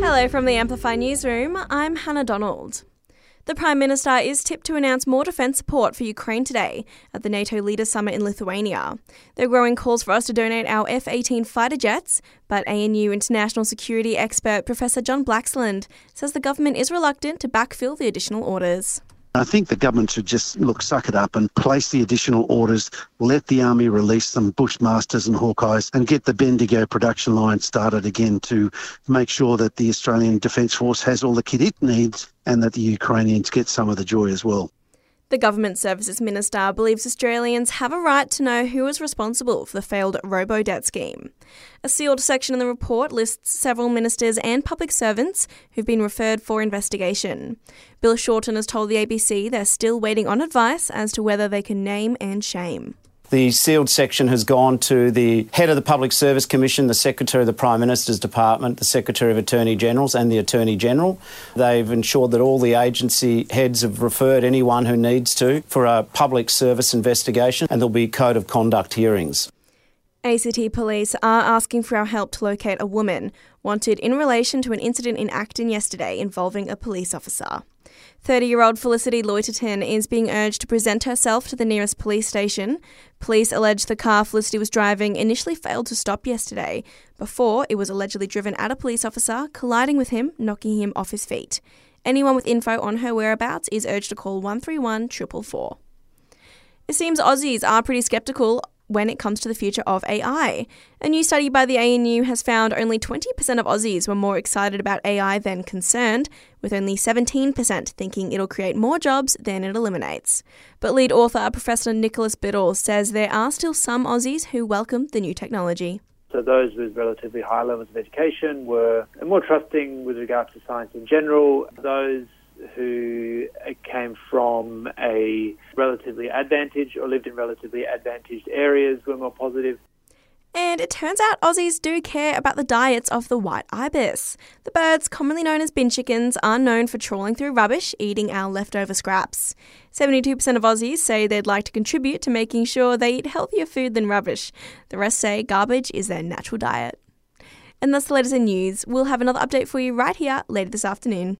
Hello from the Amplify Newsroom. I'm Hannah Donald. The Prime Minister is tipped to announce more defence support for Ukraine today at the NATO Leaders Summit in Lithuania. There are growing calls for us to donate our F 18 fighter jets, but ANU international security expert Professor John Blaxland says the government is reluctant to backfill the additional orders. I think the government should just look, suck it up and place the additional orders, let the army release some Bushmasters and Hawkeis and get the Bendigo production line started again to make sure that the Australian Defence Force has all the kit it needs and that the Ukrainians get some of the joy as well. The Government Services Minister believes Australians have a right to know who is responsible for the failed robo debt scheme. A sealed section in the report lists several ministers and public servants who've been referred for investigation. Bill Shorten has told the ABC they're still waiting on advice as to whether they can name and shame. The sealed section has gone to the head of the Public Service Commission, the Secretary of the Prime Minister's Department, the Secretary of Attorney Generals, and the Attorney General. They've ensured that all the agency heads have referred anyone who needs to for a public service investigation, and there'll be code of conduct hearings. ACT police are asking for our help to locate a woman wanted in relation to an incident in Acton yesterday involving a police officer. 30 year old Felicity Loiterton is being urged to present herself to the nearest police station. Police allege the car Felicity was driving initially failed to stop yesterday before it was allegedly driven at a police officer, colliding with him, knocking him off his feet. Anyone with info on her whereabouts is urged to call 131 444. It seems Aussies are pretty skeptical when it comes to the future of AI. A new study by the ANU has found only 20% of Aussies were more excited about AI than concerned, with only 17% thinking it'll create more jobs than it eliminates. But lead author Professor Nicholas Biddle says there are still some Aussies who welcome the new technology. So those with relatively high levels of education were more trusting with regard to science in general. Those who came from a relatively advantaged or lived in relatively advantaged areas were more positive. And it turns out Aussies do care about the diets of the white ibis. The birds, commonly known as bin chickens, are known for trawling through rubbish, eating our leftover scraps. 72% of Aussies say they'd like to contribute to making sure they eat healthier food than rubbish. The rest say garbage is their natural diet. And that's the latest in news. We'll have another update for you right here later this afternoon.